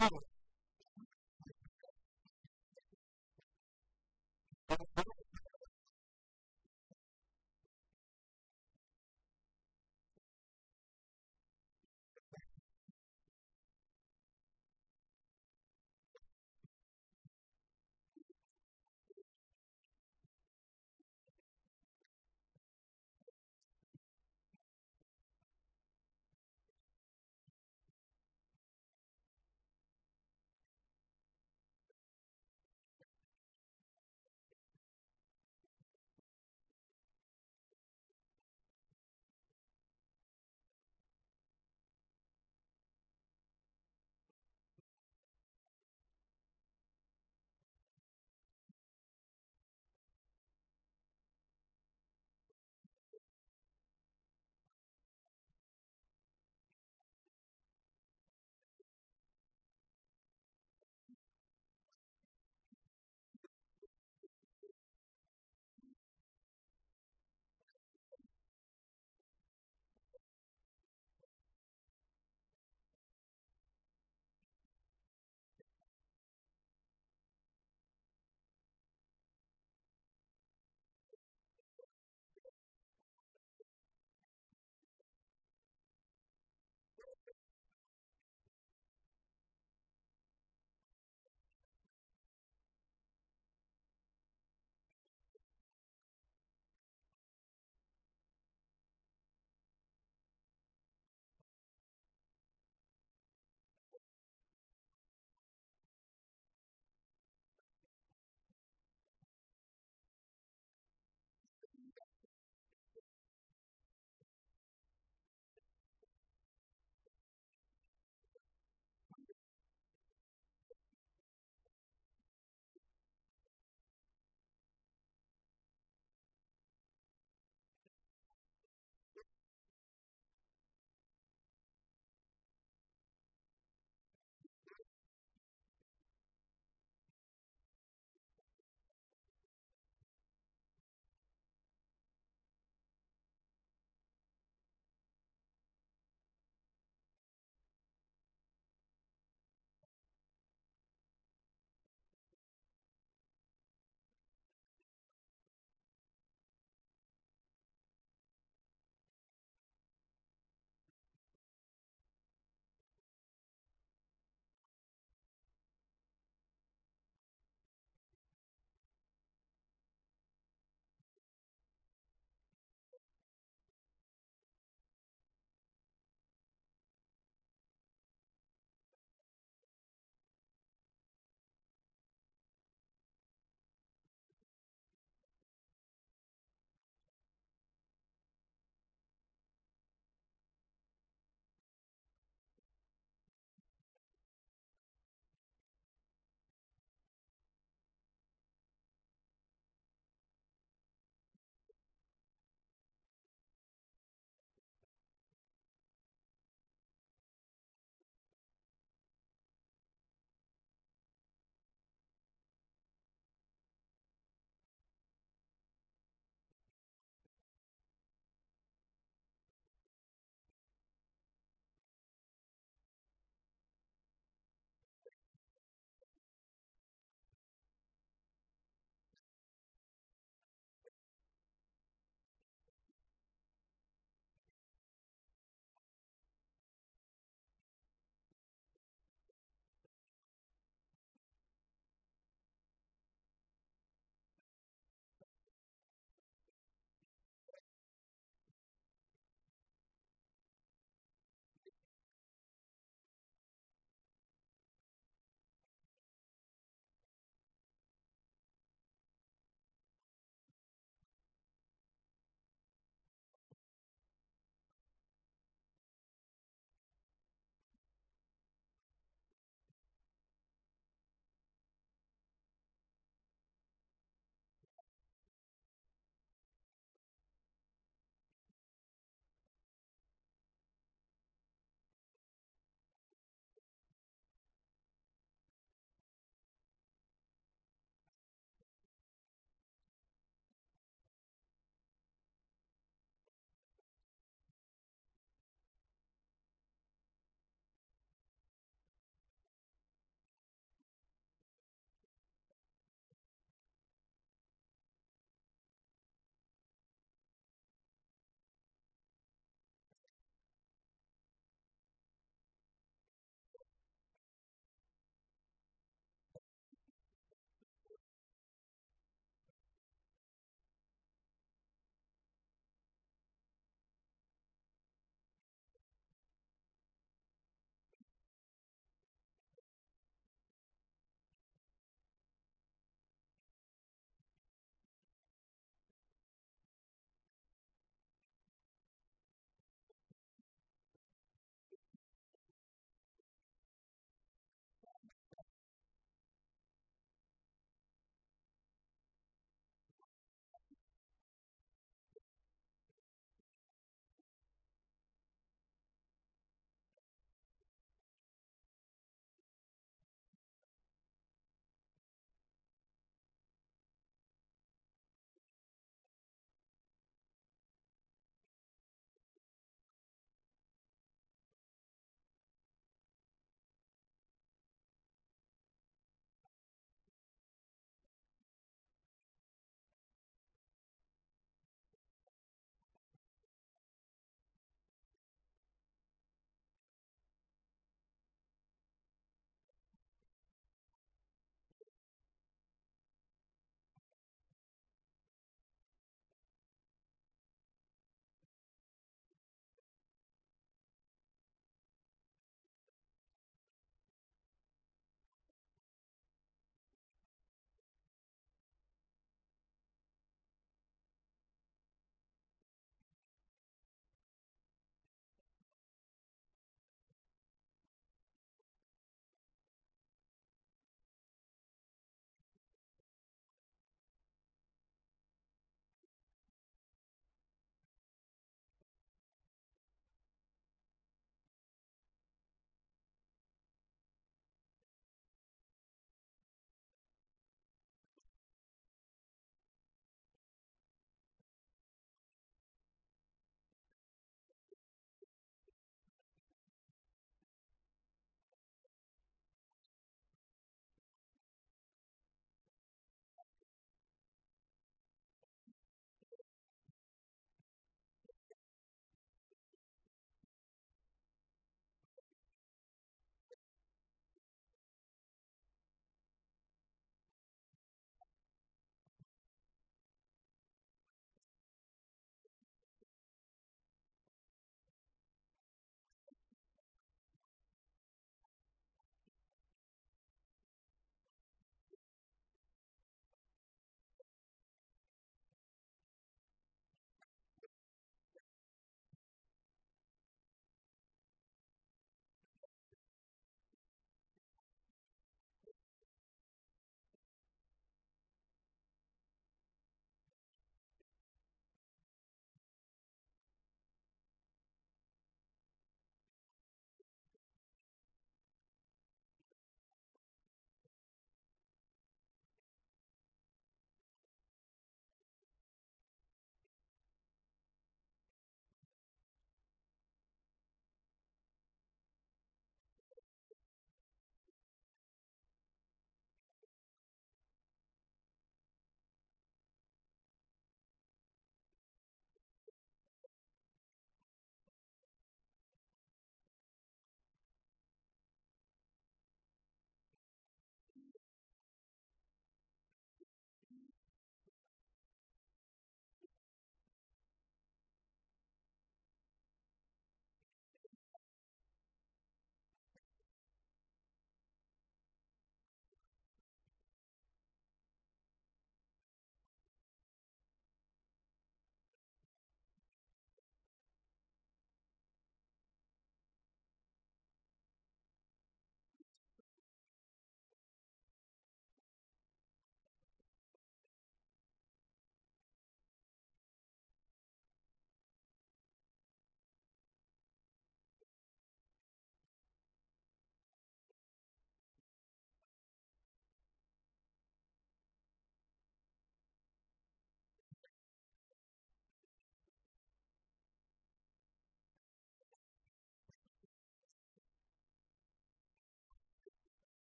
both.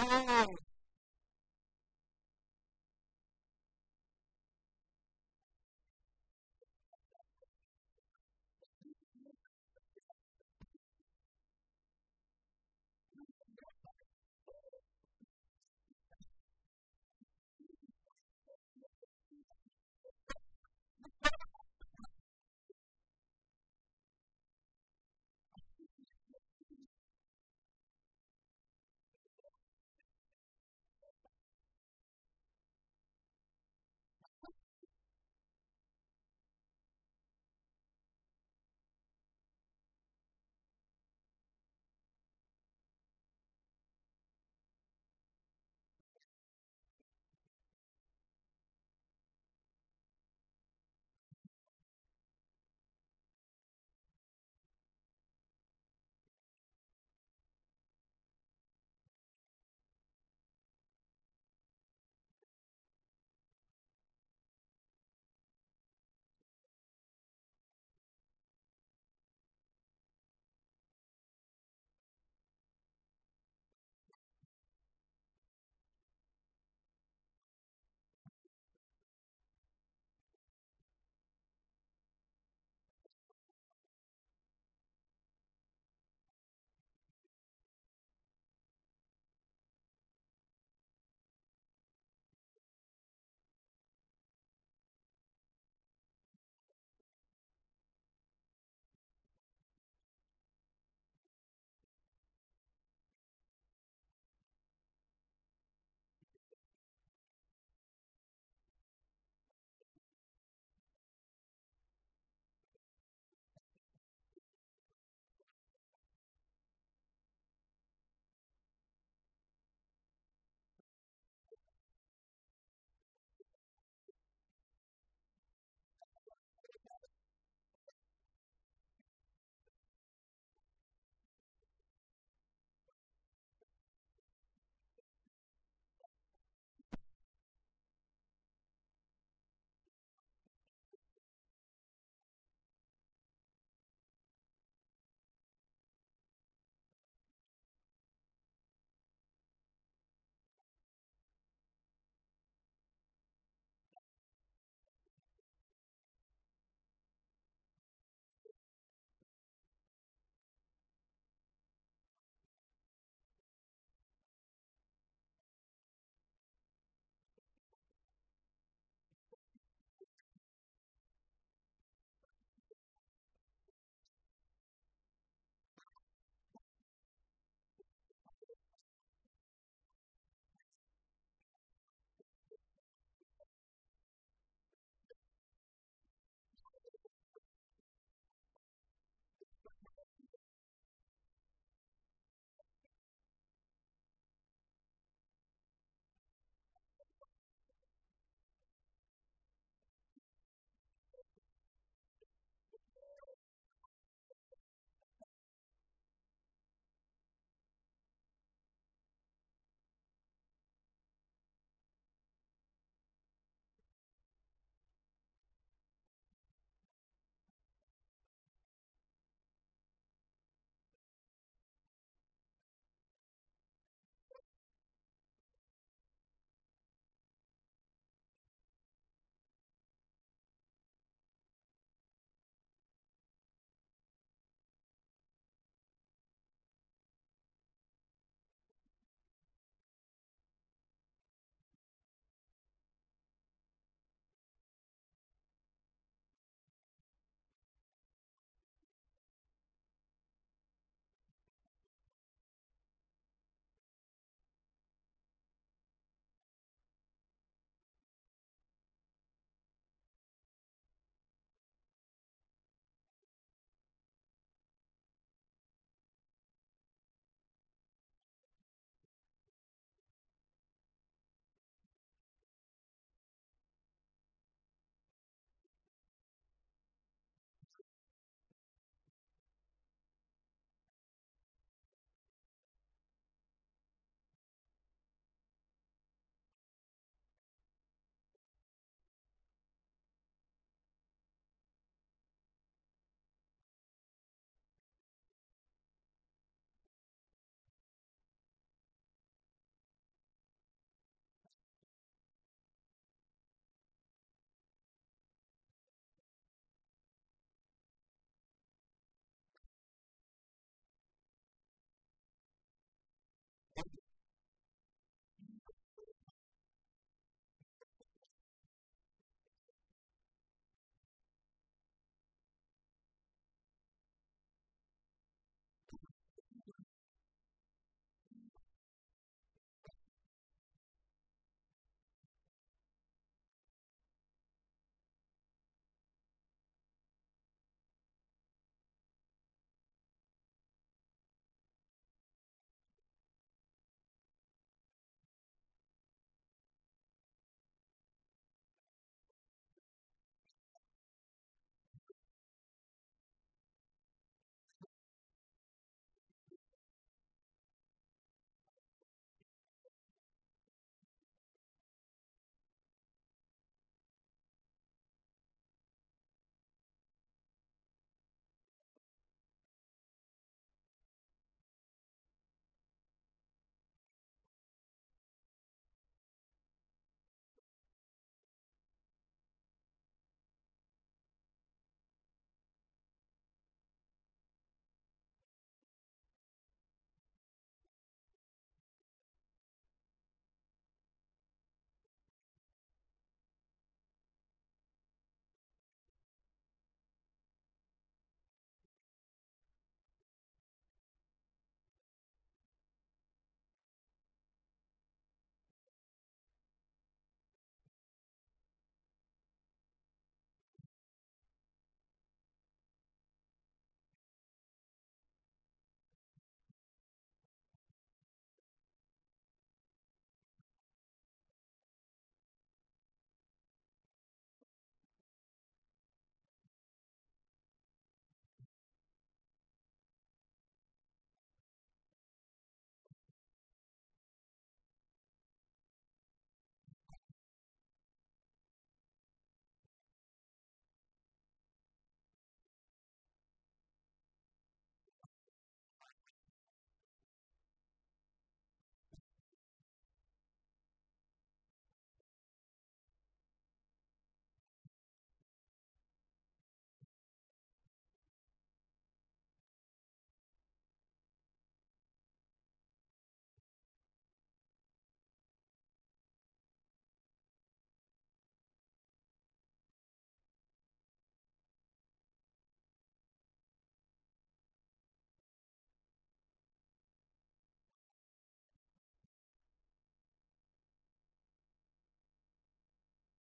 Oh,